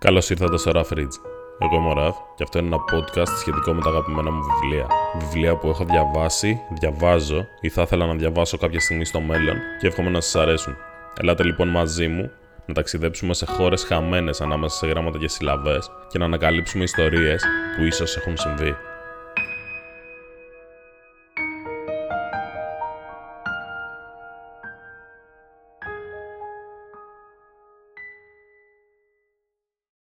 Καλώς ήρθατε στο Rough Ridge. Εγώ είμαι ο Ραφ και αυτό είναι ένα podcast σχετικό με τα αγαπημένα μου βιβλία. Βιβλία που έχω διαβάσει, διαβάζω ή θα ήθελα να διαβάσω κάποια στιγμή στο μέλλον και εύχομαι να σας αρέσουν. Ελάτε λοιπόν μαζί μου να ταξιδέψουμε σε χώρες χαμένες ανάμεσα σε γράμματα και συλλαβές και να ανακαλύψουμε ιστορίες που ίσως έχουν συμβεί.